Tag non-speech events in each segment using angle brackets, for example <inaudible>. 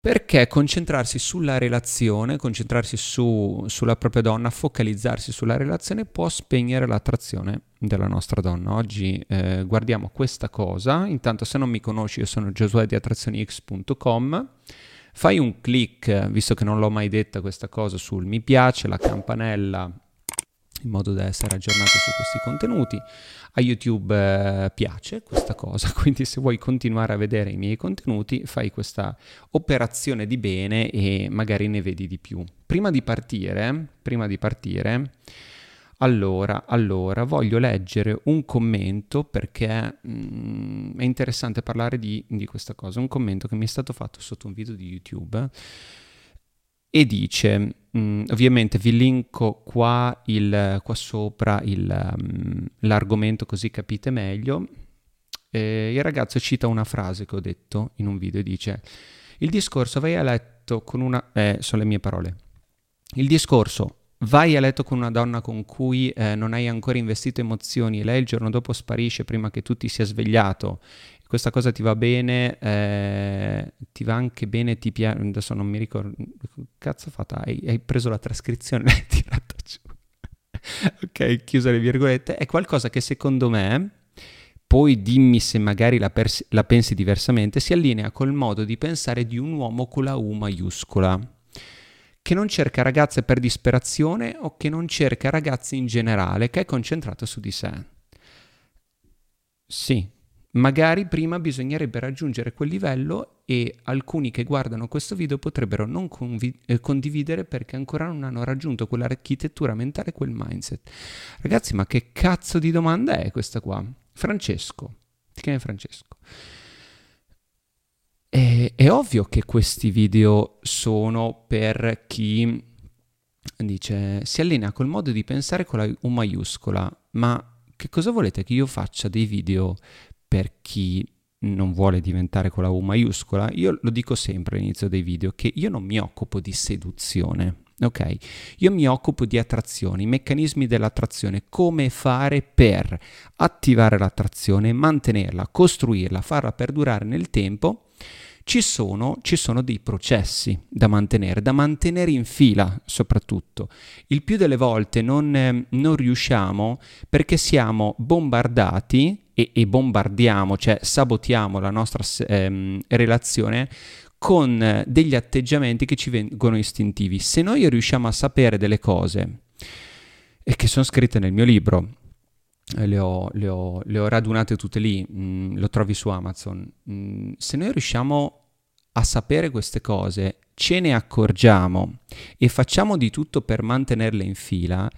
Perché concentrarsi sulla relazione, concentrarsi su, sulla propria donna, focalizzarsi sulla relazione può spegnere l'attrazione della nostra donna. Oggi eh, guardiamo questa cosa. Intanto, se non mi conosci, io sono Giosuè di attrazionix.com. Fai un click, visto che non l'ho mai detta questa cosa, sul mi piace, la campanella in modo da essere aggiornato su questi contenuti. A YouTube eh, piace questa cosa, <laughs> quindi se vuoi continuare a vedere i miei contenuti fai questa operazione di bene e magari ne vedi di più. Prima di partire, prima di partire allora, allora, voglio leggere un commento perché mh, mm, è interessante parlare di, di, questa cosa, un commento che mi è stato fatto sotto un video di YouTube e dice, mh, mm, ovviamente vi linko qua, il, qua sopra il, um, l'argomento così capite meglio, e il ragazzo cita una frase che ho detto in un video e dice, il discorso vai a letto con una... Eh, sono le mie parole. Il discorso vai a letto con una donna con cui eh, non hai ancora investito emozioni e lei il giorno dopo sparisce prima che tu ti sia svegliato questa cosa ti va bene, eh, ti va anche bene, ti piace, adesso non mi ricordo, cazzo fatta, hai, hai preso la trascrizione, <laughs> l'hai tirata giù. ok, chiusa le virgolette, è qualcosa che secondo me, poi dimmi se magari la, pers- la pensi diversamente, si allinea col modo di pensare di un uomo con la U maiuscola che non cerca ragazze per disperazione o che non cerca ragazze in generale, che è concentrato su di sé. Sì, Magari prima bisognerebbe raggiungere quel livello e alcuni che guardano questo video potrebbero non convi- eh, condividere perché ancora non hanno raggiunto quell'architettura mentale, quel mindset. Ragazzi, ma che cazzo di domanda è questa qua? Francesco, che è Francesco? È, è ovvio che questi video sono per chi dice si allena col modo di pensare con la U maiuscola, ma che cosa volete che io faccia dei video per chi non vuole diventare con la U maiuscola, io lo dico sempre all'inizio dei video che io non mi occupo di seduzione. Ok, io mi occupo di attrazione, i meccanismi dell'attrazione, come fare per attivare l'attrazione, mantenerla, costruirla, farla perdurare nel tempo ci sono, ci sono, dei processi da mantenere, da mantenere in fila soprattutto. Il più delle volte non, eh, non riusciamo perché siamo bombardati e, e, bombardiamo, cioè sabotiamo la nostra ehm, relazione con eh, degli atteggiamenti che ci vengono istintivi. Se noi riusciamo a sapere delle cose e che sono scritte nel mio libro, eh, le ho, le, ho, le ho, radunate tutte lì, mh, mm, lo trovi su Amazon. Mh, mm, se noi riusciamo a sapere queste cose, ce ne accorgiamo e facciamo di tutto per mantenerle in fila,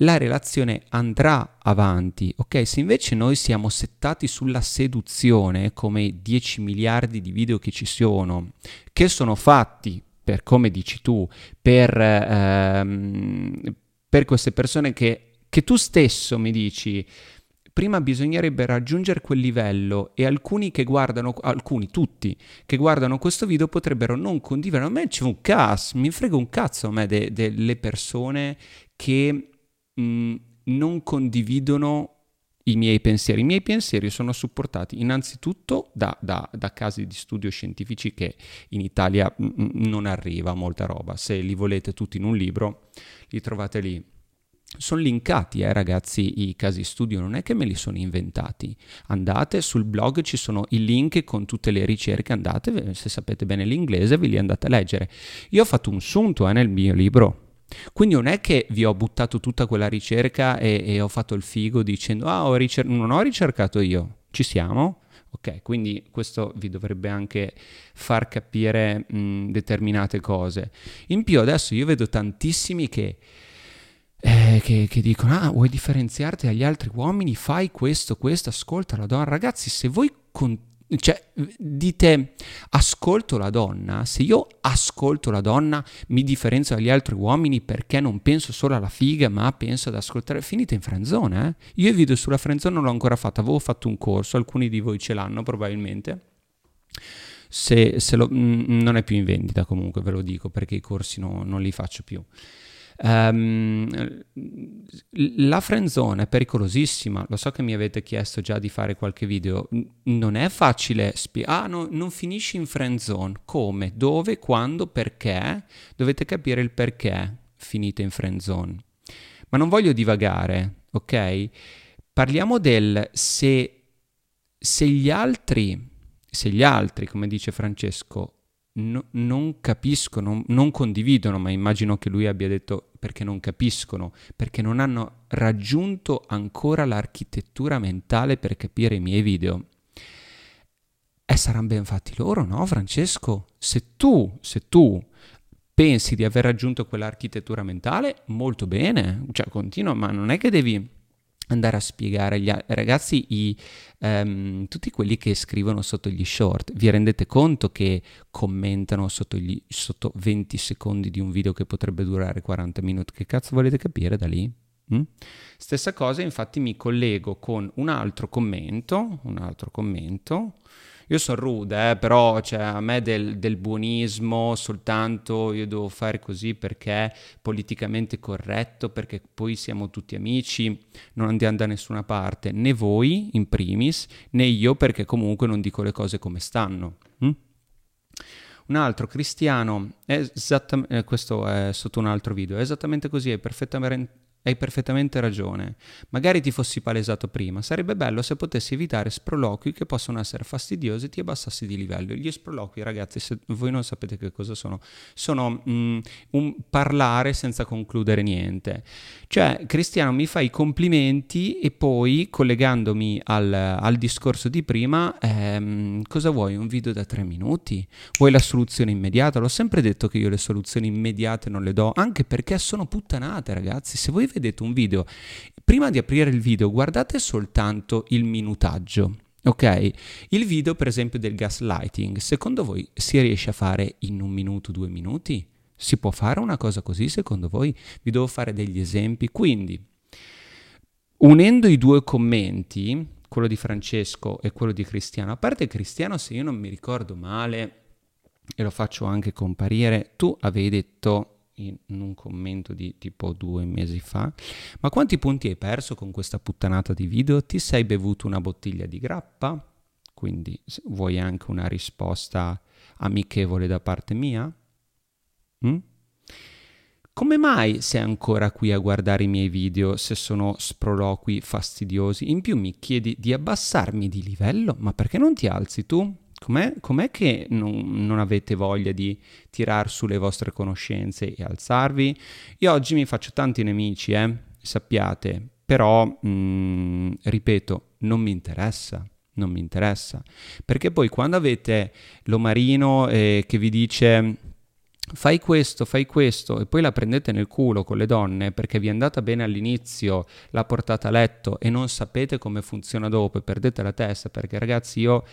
la relazione andrà avanti, ok? Se invece noi siamo settati sulla seduzione, come 10 miliardi di video che ci sono, che sono fatti per come dici tu, per, ehm, per queste persone che, che tu stesso mi dici, prima bisognerebbe raggiungere quel livello e alcuni che guardano, alcuni, tutti, che guardano questo video potrebbero non condividere. A me c'è un cazzo, mi frega un cazzo a me delle de persone che mm, non condividono i miei pensieri. I miei pensieri sono supportati innanzitutto da, da, da casi di studio scientifici che in Italia mh, mm, mm, non arriva molta roba. Se li volete tutti in un libro, li trovate lì. Sono linkati, eh, ragazzi, i casi studio, non è che me li sono inventati. Andate sul blog, ci sono i link con tutte le ricerche, andate, se sapete bene l'inglese, ve li andate a leggere. Io ho fatto un sunto eh, nel mio libro, quindi non è che vi ho buttato tutta quella ricerca e, e ho fatto il figo dicendo ah, ho ricer- non ho ricercato io, ci siamo? Ok, quindi questo vi dovrebbe anche far capire mh, determinate cose. In più adesso io vedo tantissimi che, eh, che, che, dicono ah vuoi differenziarti dagli altri uomini, fai questo, questo, ascolta la donna. Ragazzi, se voi continuate cioè, dite ascolto la donna, se io ascolto la donna mi differenzio dagli altri uomini perché non penso solo alla figa ma penso ad ascoltare, finite in frenzone, eh? Io i video sulla frenzone non l'ho ancora fatto, avevo fatto un corso, alcuni di voi ce l'hanno probabilmente. Se, se lo, mh, non è più in vendita comunque, ve lo dico, perché i corsi no, non li faccio più. Um, la friendzone è pericolosissima, lo so che mi avete chiesto già di fare qualche video, non è facile spiegare, ah no, non finisci in friendzone, come, dove, quando, perché, dovete capire il perché finite in friendzone. Ma non voglio divagare, ok? Parliamo del se, se gli altri, se gli altri, come dice Francesco, no, non capiscono, non condividono, ma immagino che lui abbia detto perché non capiscono, perché non hanno raggiunto ancora l'architettura mentale per capire i miei video. E saranno ben fatti loro, no Francesco? Se tu, se tu pensi di aver raggiunto quell'architettura mentale, molto bene, cioè continua, ma non è che devi andare a spiegare agli ragazzi i, um, tutti quelli che scrivono sotto gli short vi rendete conto che commentano sotto, gli, sotto 20 secondi di un video che potrebbe durare 40 minuti che cazzo volete capire da lì? Mm? Stessa cosa infatti mi collego con un altro commento un altro commento io sono rude, eh, però cioè, a me del, del, buonismo soltanto io devo fare così perché è politicamente corretto, perché poi siamo tutti amici, non andiamo da nessuna parte, né voi in primis, né io perché comunque non dico le cose come stanno. Hm? Un altro cristiano, eh, questo è sotto un altro video, è esattamente così, è perfettamente hai perfettamente ragione. Magari ti fossi palesato prima. Sarebbe bello se potessi evitare sproloqui che possono essere fastidiosi e ti abbassassi di livello. Gli sproloqui, ragazzi, se voi non sapete che cosa sono, sono mm, un parlare senza concludere niente. Cioè, Cristiano, mi fai i complimenti e poi, collegandomi al, al discorso di prima, ehm, cosa vuoi? Un video da tre minuti? Vuoi la soluzione immediata? L'ho sempre detto che io le soluzioni immediate non le do, anche perché sono puttanate, ragazzi. Se voi vedete un video, prima di aprire il video guardate soltanto il minutaggio. Ok? Il video, per esempio, del gaslighting, secondo voi si riesce a fare in un minuto, due minuti? Si può fare una cosa così, secondo voi? Vi devo fare degli esempi. Quindi, unendo i due commenti, quello di Francesco e quello di Cristiano, a parte Cristiano, se io non mi ricordo male, e lo faccio anche comparire, tu avevi detto in un commento di tipo due mesi fa, ma quanti punti hai perso con questa puttanata di video? Ti sei bevuto una bottiglia di grappa? Quindi vuoi anche una risposta amichevole da parte mia? Mm? Come mai sei ancora qui a guardare i miei video se sono sproloqui fastidiosi? In più mi chiedi di abbassarmi di livello, ma perché non ti alzi tu? Com'è, com'è che non, non, avete voglia di tirar sulle vostre conoscenze e alzarvi? Io oggi mi faccio tanti nemici, eh, sappiate, però, mh, mm, ripeto, non mi interessa non mi interessa. Perché poi quando avete l'omarino eh, che vi dice fai questo, fai questo e poi la prendete nel culo con le donne perché vi è andata bene all'inizio, la portate a letto e non sapete come funziona dopo e perdete la testa, perché ragazzi io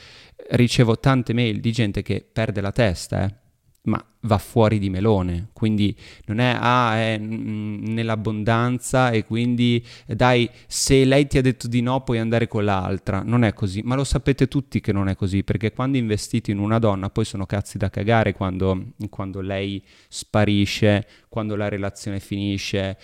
ricevo tante mail di gente che perde la testa, eh ma va fuori di melone, quindi non è ah, è nell'abbondanza e quindi dai, se lei ti ha detto di no puoi andare con l'altra, non è così, ma lo sapete tutti che non è così, perché quando investite in una donna poi sono cazzi da cagare quando, quando lei sparisce, quando la relazione finisce.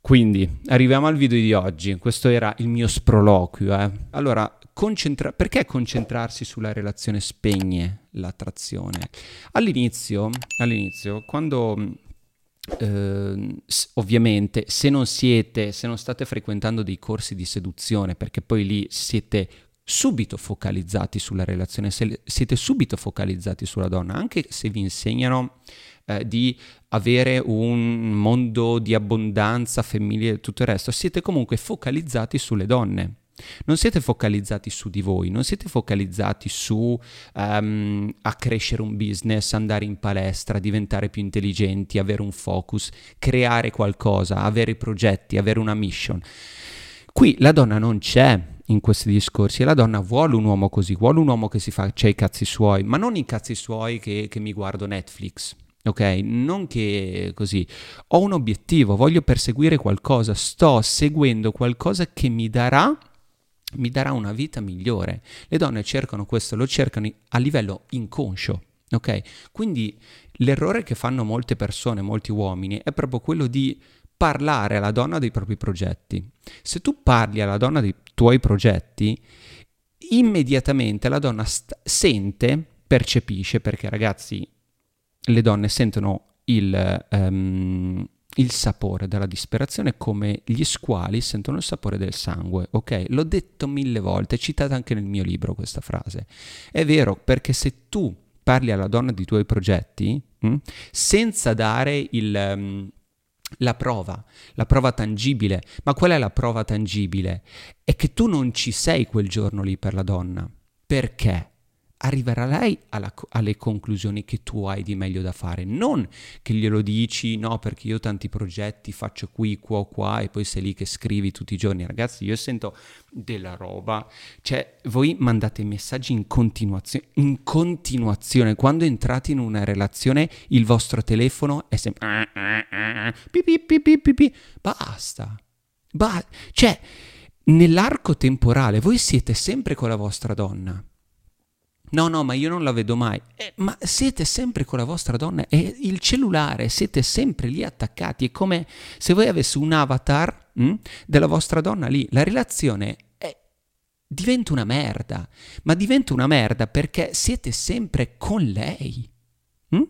Quindi arriviamo al video di oggi, questo era il mio sproloquio. Eh. Allora, concentra- perché concentrarsi sulla relazione spegne l'attrazione? All'inizio, all'inizio quando Uh, ovviamente se non siete, se non state frequentando dei corsi di seduzione, perché poi lì siete subito focalizzati sulla relazione, se, siete subito focalizzati sulla donna, anche se vi insegnano eh, di avere un mondo di abbondanza femminile e tutto il resto, siete comunque focalizzati sulle donne. Non siete focalizzati su di voi, non siete focalizzati su um, accrescere un business, andare in palestra, diventare più intelligenti, avere un focus, creare qualcosa, avere progetti, avere una mission. Qui la donna non c'è in questi discorsi e la donna vuole un uomo così, vuole un uomo che si faccia i cazzi suoi, ma non i cazzi suoi che, che mi guardo Netflix. Ok, non che così. Ho un obiettivo, voglio perseguire qualcosa, sto seguendo qualcosa che mi darà mi darà una vita migliore. Le donne cercano questo, lo cercano a livello inconscio. Ok? Quindi l'errore che fanno molte persone, molti uomini, è proprio quello di parlare alla donna dei propri progetti. Se tu parli alla donna dei tuoi progetti, immediatamente la donna st- sente, percepisce, perché ragazzi, le donne sentono il, um, il sapore della disperazione come gli squali sentono il sapore del sangue, ok? L'ho detto mille volte, è citata anche nel mio libro questa frase. È vero, perché se tu parli alla donna dei tuoi progetti, mh, hm, senza dare il... Um, la prova, la prova tangibile. Ma qual è la prova tangibile? È che tu non ci sei quel giorno lì per la donna. Perché? Arriverà lei alla, alle conclusioni che tu hai di meglio da fare, non che glielo dici, no, perché io tanti progetti faccio qui, qua, qua, e poi sei lì che scrivi tutti i giorni. Ragazzi, io sento della roba, cioè voi mandate messaggi in continuazione, in continuazione, quando entrate in una relazione il vostro telefono è sempre... Basta, ba- cioè nell'arco temporale voi siete sempre con la vostra donna No, no, ma io non la vedo mai. Eh, ma siete sempre con la vostra donna e il cellulare, siete sempre lì attaccati. È come se voi avessi un avatar mh, hm, della vostra donna lì. La relazione è, diventa una merda, ma diventa una merda perché siete sempre con lei. Hm?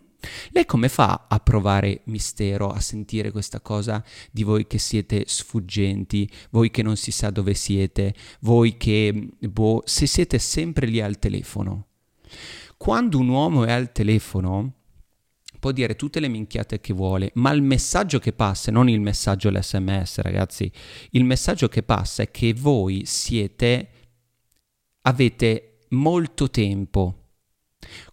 Lei come fa a provare mistero, a sentire questa cosa di voi che siete sfuggenti, voi che non si sa dove siete, voi che, boh, se siete sempre lì al telefono? Quando un uomo è al telefono, può dire tutte le minchiate che vuole, ma il messaggio che passa, non il messaggio l'SMS, ragazzi, il messaggio che passa è che voi siete, avete molto tempo.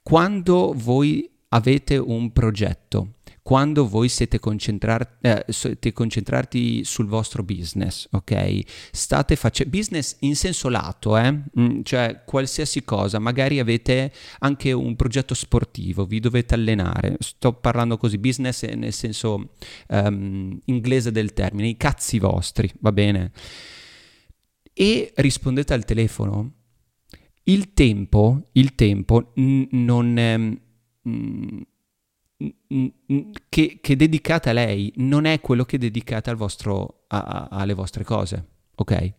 Quando voi avete un progetto, quando voi siete, concentrar- eh, siete concentrati sul vostro business, ok? State facendo business in senso lato, eh? Mm, cioè qualsiasi cosa, magari avete anche un progetto sportivo, vi dovete allenare, sto parlando così, business nel senso um, inglese del termine, i cazzi vostri, va bene? E rispondete al telefono. Il tempo, il tempo n- non... È, mm, che, che dedicate a lei non è quello che dedicate al vostro, a, a, alle vostre cose, ok?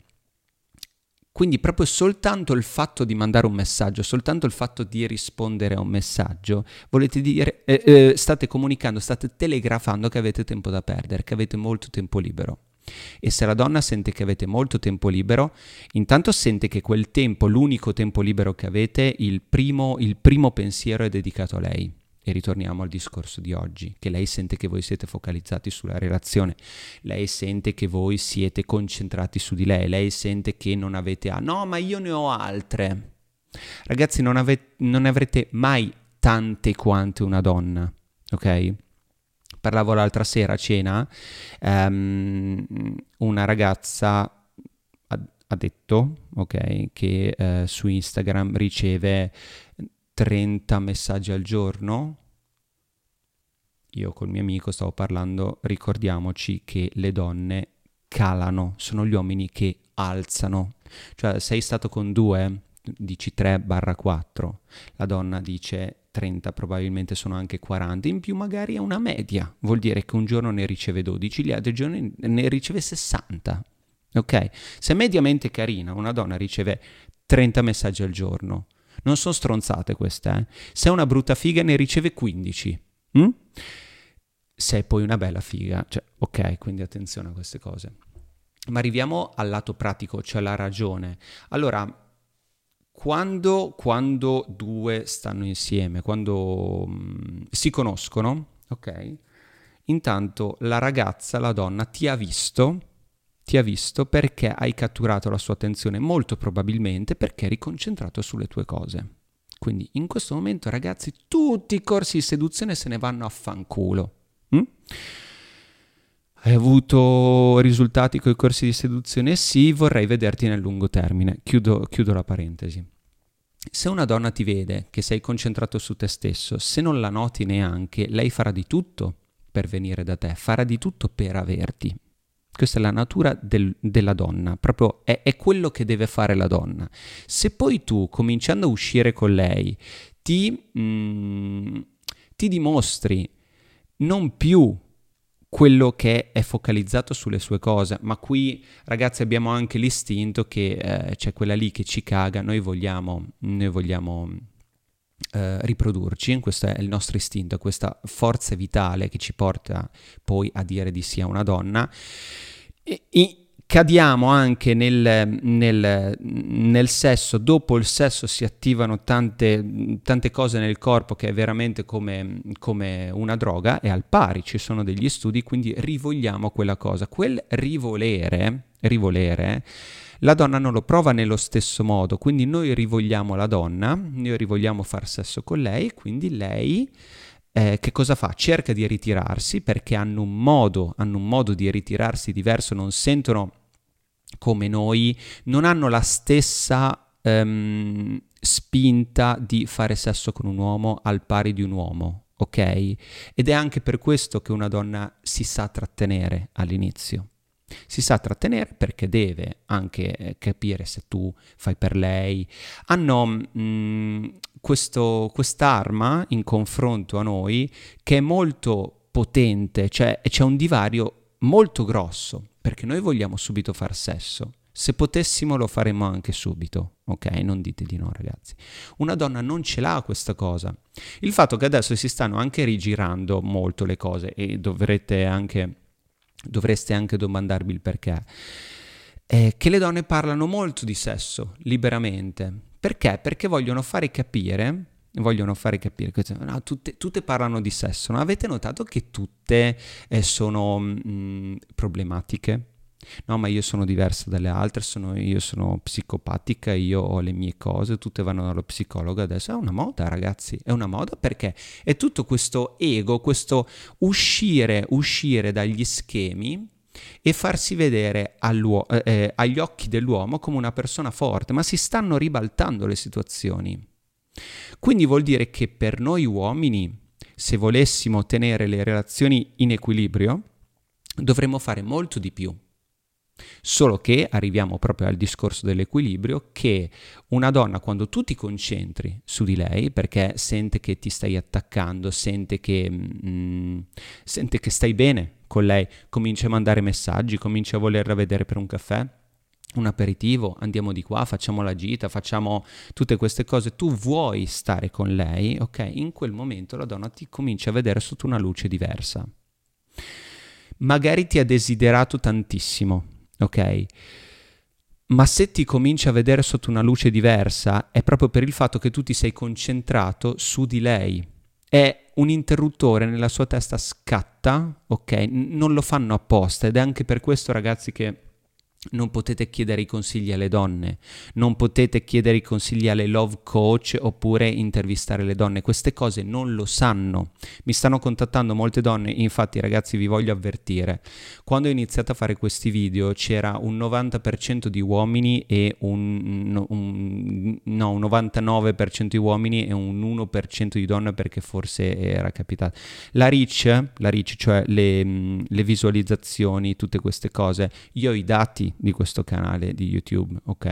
Quindi proprio soltanto il fatto di mandare un messaggio, soltanto il fatto di rispondere a un messaggio, volete dire, eh, eh, state comunicando, state telegrafando che avete tempo da perdere, che avete molto tempo libero. E se la donna sente che avete molto tempo libero, intanto sente che quel tempo, l'unico tempo libero che avete, il primo, il primo pensiero è dedicato a lei e ritorniamo al discorso di oggi, che lei sente che voi siete focalizzati sulla relazione, lei sente che voi siete concentrati su di lei, lei sente che non avete... Ah, no, ma io ne ho altre. Ragazzi, non, ave- non avrete mai tante quante una donna, ok? Parlavo l'altra sera a cena, um, una ragazza ha, detto, ok, che uh, su Instagram riceve 30 messaggi al giorno. Io col mio amico stavo parlando, ricordiamoci che le donne calano, sono gli uomini che alzano. Cioè sei stato con due, dici 3 barra 4, la donna dice 30, probabilmente sono anche 40, in più magari è una media, vuol dire che un giorno ne riceve 12, gli altri giorni ne riceve 60. Ok? Se mediamente carina una donna riceve 30 messaggi al giorno, non sono stronzate queste, eh. Se è una brutta figa ne riceve 15. Mm? Se è poi una bella figa, cioè, ok, quindi attenzione a queste cose. Ma arriviamo al lato pratico, cioè la ragione. Allora, quando, quando due stanno insieme, quando mh, mm, si conoscono, ok? Intanto la ragazza, la donna, ti ha visto ti ha visto perché hai catturato la sua attenzione, molto probabilmente perché eri concentrato sulle tue cose. Quindi in questo momento, ragazzi, tutti i corsi di seduzione se ne vanno a fanculo. Mm? Hai avuto risultati con i corsi di seduzione? Sì, vorrei vederti nel lungo termine. Chiudo, chiudo la parentesi. Se una donna ti vede che sei concentrato su te stesso, se non la noti neanche, lei farà di tutto per venire da te, farà di tutto per averti. Questa è la natura del, della donna, proprio è, è, quello che deve fare la donna. Se poi tu, cominciando a uscire con lei, ti, mm, ti dimostri non più quello che è focalizzato sulle sue cose, ma qui ragazzi abbiamo anche l'istinto che eh, c'è quella lì che ci caga, noi vogliamo, noi vogliamo eh, riprodurci, questo è il nostro istinto, questa forza vitale che ci porta poi a dire di sì a una donna. E, e, cadiamo anche nel, nel, nel, sesso, dopo il sesso si attivano tante, tante cose nel corpo che è veramente come, come, una droga e al pari ci sono degli studi, quindi rivogliamo quella cosa. Quel rivolere, rivolere la donna non lo prova nello stesso modo, quindi noi rivogliamo la donna, noi rivogliamo far sesso con lei, quindi lei eh, che cosa fa? Cerca di ritirarsi perché hanno un modo, hanno un modo di ritirarsi diverso, non sentono come noi, non hanno la stessa um, spinta di fare sesso con un uomo al pari di un uomo, ok? Ed è anche per questo che una donna si sa trattenere all'inizio. Si sa trattenere perché deve anche eh, capire se tu fai per lei. Hanno mh, mm, questo, quest'arma in confronto a noi che è molto potente, cioè c'è un divario molto grosso perché noi vogliamo subito far sesso. Se potessimo lo faremmo anche subito, ok? Non dite di no, ragazzi. Una donna non ce l'ha questa cosa. Il fatto che adesso si stanno anche rigirando molto le cose e dovrete anche dovreste anche domandarvi il perché, è che le donne parlano molto di sesso liberamente. Perché? Perché vogliono fare capire, vogliono fare capire, no, tutte, tutte, parlano di sesso, no? avete notato che tutte eh, sono mh, mm, problematiche? No, ma io sono diversa dalle altre, sono, io sono psicopatica, io ho le mie cose, tutte vanno dallo psicologo adesso. È una moda, ragazzi, è una moda perché è tutto questo ego, questo uscire, uscire dagli schemi e farsi vedere eh, eh, agli occhi dell'uomo come una persona forte, ma si stanno ribaltando le situazioni. Quindi vuol dire che per noi uomini, se volessimo tenere le relazioni in equilibrio, dovremmo fare molto di più Solo che arriviamo proprio al discorso dell'equilibrio che una donna quando tu ti concentri su di lei perché sente che ti stai attaccando, sente che, mm, sente che stai bene con lei, comincia a mandare messaggi, comincia a volerla vedere per un caffè, un aperitivo, andiamo di qua, facciamo la gita, facciamo tutte queste cose, tu vuoi stare con lei, ok? In quel momento la donna ti comincia a vedere sotto una luce diversa. Magari ti ha desiderato tantissimo, ok? Ma se ti cominci a vedere sotto una luce diversa è proprio per il fatto che tu ti sei concentrato su di lei. È un interruttore nella sua testa scatta, ok? Non lo fanno apposta ed è anche per questo ragazzi che non potete chiedere i consigli alle donne, non potete chiedere i consigli alle love coach oppure intervistare le donne, queste cose non lo sanno. Mi stanno contattando molte donne, infatti ragazzi vi voglio avvertire, quando ho iniziato a fare questi video c'era un 90% di uomini e un, un, no, un 99% di uomini e un 1% di donne perché forse era capitato. La reach, la reach cioè le, le visualizzazioni, tutte queste cose, io ho i dati di questo canale di YouTube, ok?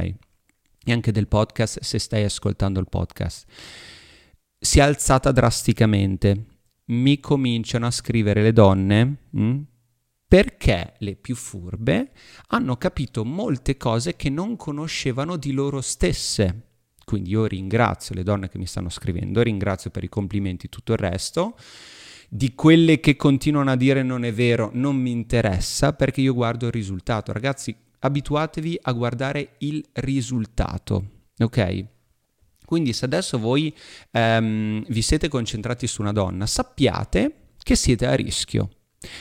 E anche del podcast se stai ascoltando il podcast. Si è alzata drasticamente. Mi cominciano a scrivere le donne mh? Mm, perché le più furbe hanno capito molte cose che non conoscevano di loro stesse. Quindi io ringrazio le donne che mi stanno scrivendo, ringrazio per i complimenti e tutto il resto di quelle che continuano a dire non è vero, non mi interessa perché io guardo il risultato. Ragazzi, abituatevi a guardare il risultato, ok? Quindi se adesso voi ehm, vi siete concentrati su una donna, sappiate che siete a rischio.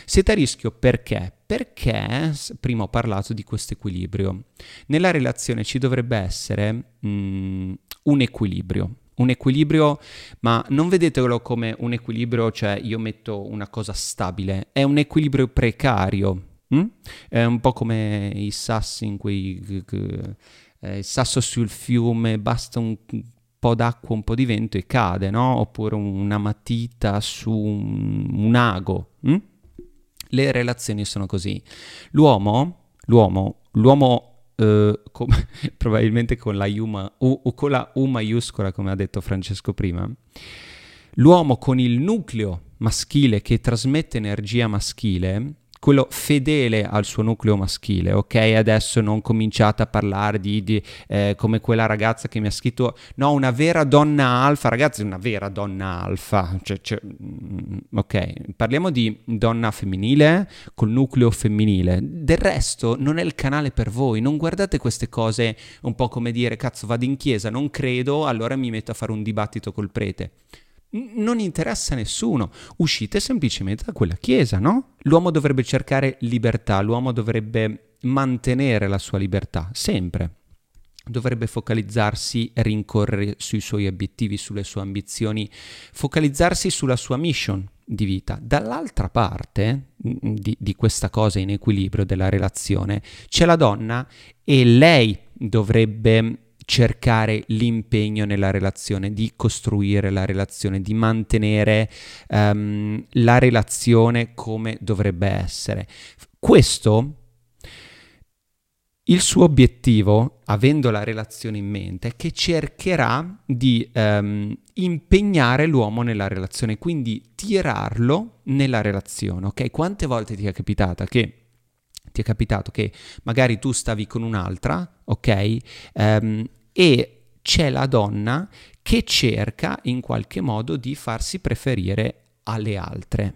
Siete a rischio perché? Perché, prima ho parlato di questo equilibrio, nella relazione ci dovrebbe essere mm, un equilibrio, un equilibrio, ma non vedetelo come un equilibrio, cioè io metto una cosa stabile, è un equilibrio precario, Mm? È un po' come i sassi in cui eh, il sasso sul fiume, basta un po' d'acqua, un po' di vento e cade, no? Oppure una matita su un, un ago. Mm? Le relazioni sono così. L'uomo, l'uomo, l'uomo Uh, com- <laughs> probabilmente con la, Uma, U, con la U maiuscola, come ha detto Francesco prima, l'uomo con il nucleo maschile che trasmette energia maschile quello fedele al suo nucleo maschile, ok? Adesso non cominciate a parlare di, di eh, come quella ragazza che mi ha scritto, no, una vera donna alfa, ragazzi, una vera donna alfa, cioè, cioè, mm, ok, parliamo di donna femminile col nucleo femminile, del resto non è il canale per voi, non guardate queste cose un po' come dire, cazzo, vado in chiesa, non credo, allora mi metto a fare un dibattito col prete non interessa a nessuno. Uscite semplicemente da quella chiesa, no? L'uomo dovrebbe cercare libertà, l'uomo dovrebbe mantenere la sua libertà, sempre. Dovrebbe focalizzarsi rincorrere sui suoi obiettivi, sulle sue ambizioni, focalizzarsi sulla sua mission di vita. Dall'altra parte di, di questa cosa in equilibrio della relazione c'è la donna e lei dovrebbe cercare l'impegno nella relazione, di costruire la relazione, di mantenere um, la relazione come dovrebbe essere. Questo, il suo obiettivo, avendo la relazione in mente, è che cercherà di um, impegnare l'uomo nella relazione, quindi tirarlo nella relazione, ok? Quante volte ti è capitata che ti è capitato che magari tu stavi con un'altra, ok? Um, e c'è la donna che cerca in qualche modo di farsi preferire alle altre.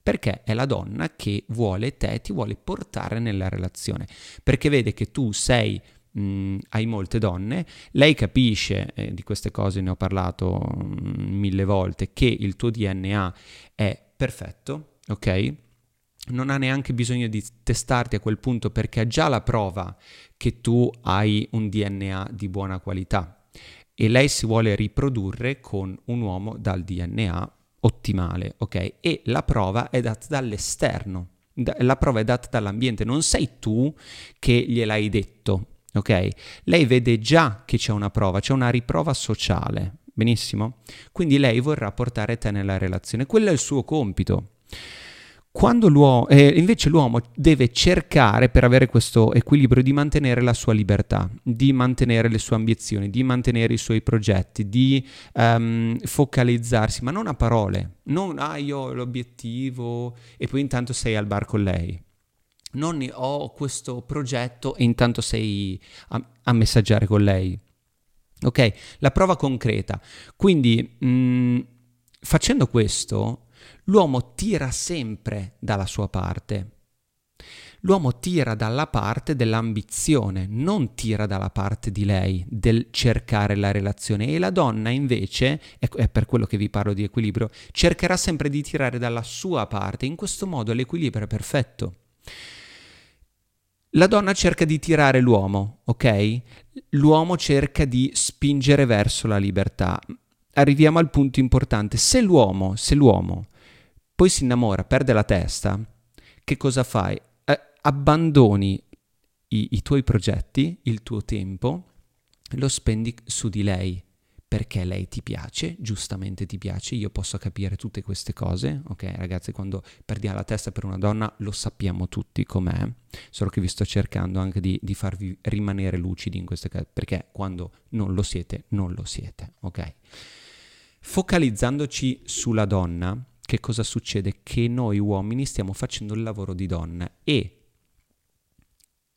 Perché è la donna che vuole te, ti vuole portare nella relazione. Perché vede che tu sei mh, hai molte donne, lei capisce, eh, di queste cose ne ho parlato mh, mille volte, che il tuo DNA è perfetto, ok? Non ha neanche bisogno di testarti a quel punto perché ha già la prova che tu hai un DNA di buona qualità e lei si vuole riprodurre con un uomo dal DNA ottimale, ok? E la prova è data dall'esterno, la prova è data dall'ambiente, non sei tu che gliel'hai detto, ok? Lei vede già che c'è una prova, c'è una riprova sociale, benissimo? Quindi lei vorrà portare te nella relazione, quello è il suo compito. Quando l'uomo, eh, invece l'uomo deve cercare, per avere questo equilibrio, di mantenere la sua libertà, di mantenere le sue ambizioni, di mantenere i suoi progetti, di um, focalizzarsi, ma non a parole, non ah io ho l'obiettivo e poi intanto sei al bar con lei. Non ho questo progetto e intanto sei a, a messaggiare con lei. Ok? La prova concreta. Quindi, mh, mm, facendo questo, l'uomo tira sempre dalla sua parte. L'uomo tira dalla parte dell'ambizione, non tira dalla parte di lei, del cercare la relazione. E la donna invece, è per quello che vi parlo di equilibrio, cercherà sempre di tirare dalla sua parte. In questo modo l'equilibrio è perfetto. La donna cerca di tirare l'uomo, ok? L'uomo cerca di spingere verso la libertà. Arriviamo al punto importante. Se l'uomo, se l'uomo poi si innamora, perde la testa, che cosa fai? Eh, abbandoni i, i tuoi progetti, il tuo tempo, lo spendi su di lei perché lei ti piace, giustamente ti piace, io posso capire tutte queste cose, ok ragazzi, quando perdiamo la testa per una donna lo sappiamo tutti com'è, solo che vi sto cercando anche di, di farvi rimanere lucidi in queste cose, perché quando non lo siete, non lo siete, ok? Focalizzandoci sulla donna, che cosa succede? Che noi uomini stiamo facendo il lavoro di donna e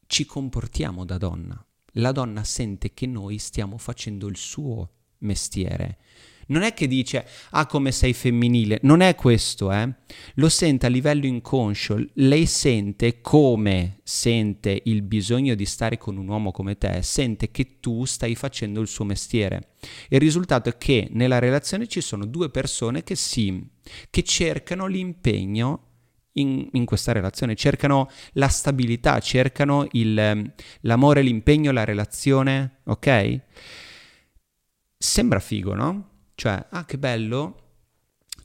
ci comportiamo da donna. La donna sente che noi stiamo facendo il suo mestiere. Non è che dice, ah come sei femminile, non è questo, eh. Lo sente a livello inconscio, lei sente come sente il bisogno di stare con un uomo come te, sente che tu stai facendo il suo mestiere. Il risultato è che nella relazione ci sono due persone che si, che cercano l'impegno in, in, questa relazione, cercano la stabilità, cercano il, l'amore, l'impegno, la relazione, ok? Sembra figo, no? Cioè, ah che bello,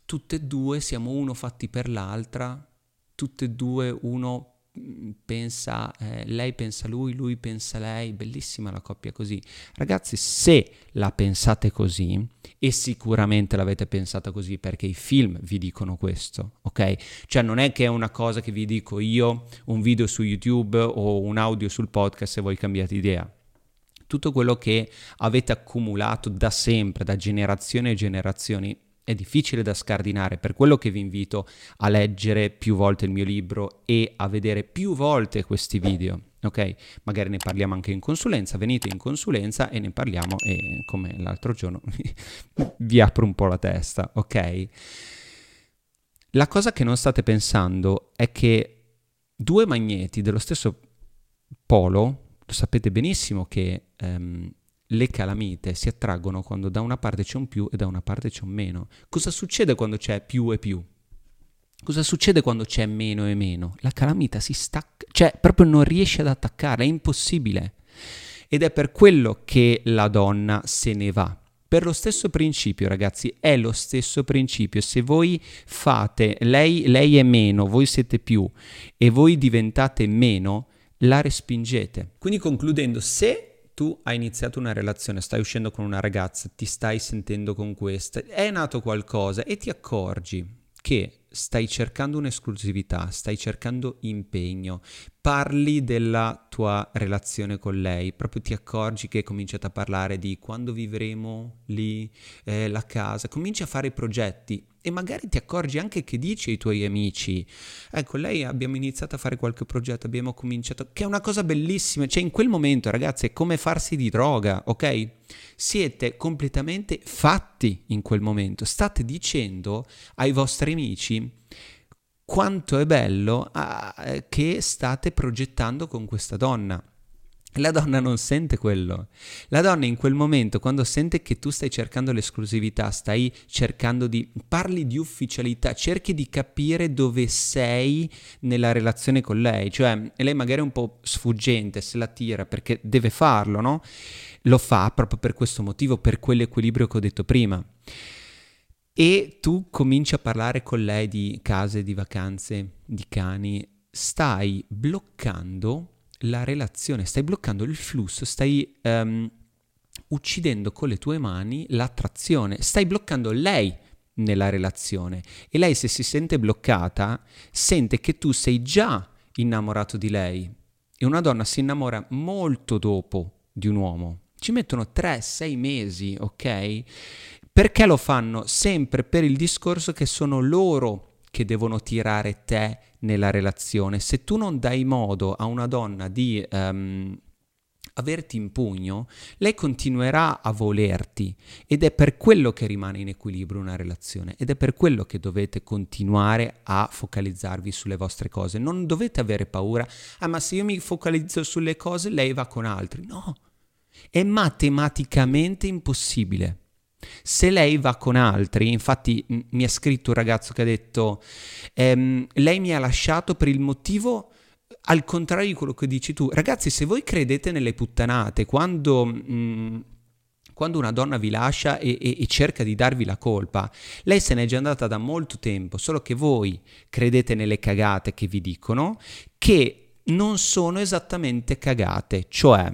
tutte e due siamo uno fatti per l'altra, tutte e due uno mm, pensa, eh, lei pensa lui, lui pensa lei, bellissima la coppia così. Ragazzi, se la pensate così, e sicuramente l'avete pensata così perché i film vi dicono questo, ok? Cioè non è che è una cosa che vi dico io, un video su YouTube o un audio sul podcast e voi cambiate idea tutto quello che avete accumulato da sempre, da generazioni e generazioni, è difficile da scardinare, per quello che vi invito a leggere più volte il mio libro e a vedere più volte questi video. Ok, magari ne parliamo anche in consulenza, venite in consulenza e ne parliamo e come l'altro giorno <laughs> vi apro un po' la testa, ok? La cosa che non state pensando è che due magneti dello stesso polo, sapete benissimo che um, le calamite si attraggono quando da una parte c'è un più e da una parte c'è un meno. Cosa succede quando c'è più e più? Cosa succede quando c'è meno e meno? La calamita si stacca, cioè proprio non riesce ad attaccare, è impossibile. Ed è per quello che la donna se ne va. Per lo stesso principio, ragazzi, è lo stesso principio. Se voi fate, lei, lei è meno, voi siete più e voi diventate meno, la respingete. Quindi concludendo, se tu hai iniziato una relazione, stai uscendo con una ragazza, ti stai sentendo con questa, è nato qualcosa e ti accorgi che stai cercando un'esclusività, stai cercando impegno, parli della tua relazione con lei, proprio ti accorgi che hai cominciato a parlare di quando vivremo lì, eh, la casa, cominci a fare progetti e magari ti accorgi anche che dici ai tuoi amici, ecco, lei abbiamo iniziato a fare qualche progetto, abbiamo cominciato, che è una cosa bellissima, cioè in quel momento ragazzi è come farsi di droga, ok? Siete completamente fatti in quel momento, state dicendo ai vostri amici quanto è bello ah, che state progettando con questa donna. La donna non sente quello. La donna in quel momento, quando sente che tu stai cercando l'esclusività, stai cercando di... parli di ufficialità, cerchi di capire dove sei nella relazione con lei. Cioè, lei magari è un po' sfuggente, se la tira perché deve farlo, no? Lo fa proprio per questo motivo, per quell'equilibrio che ho detto prima. E tu cominci a parlare con lei di case, di vacanze, di cani, stai bloccando la relazione, stai bloccando il flusso, stai um, uccidendo con le tue mani l'attrazione, stai bloccando lei nella relazione e lei se si sente bloccata sente che tu sei già innamorato di lei e una donna si innamora molto dopo di un uomo. Ci mettono 3-6 mesi, ok? Perché lo fanno? Sempre per il discorso che sono loro che devono tirare te nella relazione. Se tu non dai modo a una donna di um, averti in pugno, lei continuerà a volerti ed è per quello che rimane in equilibrio una relazione ed è per quello che dovete continuare a focalizzarvi sulle vostre cose. Non dovete avere paura, ah ma se io mi focalizzo sulle cose lei va con altri. No, è matematicamente impossibile. Se lei va con altri, infatti mi ha scritto un ragazzo che ha detto, ehm, lei mi ha lasciato per il motivo al contrario di quello che dici tu. Ragazzi, se voi credete nelle puttanate, quando... Mh, quando una donna vi lascia e, e, e, cerca di darvi la colpa, lei se n'è già andata da molto tempo, solo che voi credete nelle cagate che vi dicono, che non sono esattamente cagate, cioè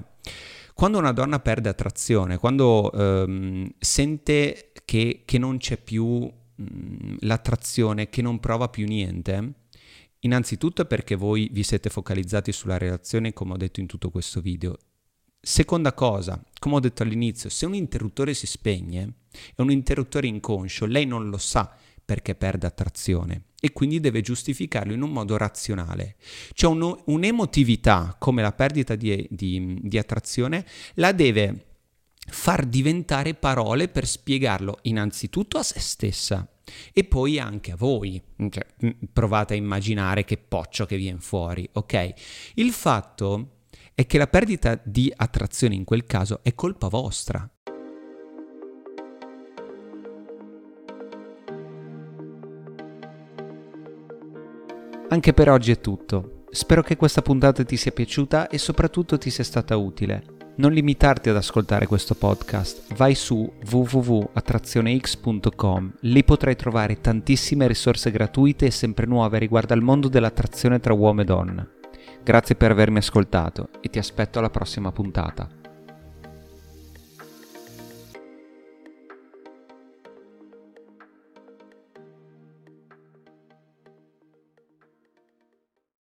quando una donna perde attrazione, quando ehm, sente che, che, non c'è più mh, mm, l'attrazione, che non prova più niente, innanzitutto è perché voi vi siete focalizzati sulla relazione, come ho detto in tutto questo video. Seconda cosa, come ho detto all'inizio, se un interruttore si spegne, è un interruttore inconscio, lei non lo sa perché perde attrazione e quindi deve giustificarlo in un modo razionale. Cioè un, un'emotività come la perdita di, di, di attrazione la deve far diventare parole per spiegarlo innanzitutto a se stessa e poi anche a voi. Cioè, provate a immaginare che poccio che viene fuori, ok? Il fatto è che la perdita di attrazione in quel caso è colpa vostra. Anche per oggi è tutto. Spero che questa puntata ti sia piaciuta e soprattutto ti sia stata utile. Non limitarti ad ascoltare questo podcast, vai su www.attrazionex.com, lì potrai trovare tantissime risorse gratuite e sempre nuove riguardo al mondo dell'attrazione tra uomo e donna. Grazie per avermi ascoltato e ti aspetto alla prossima puntata.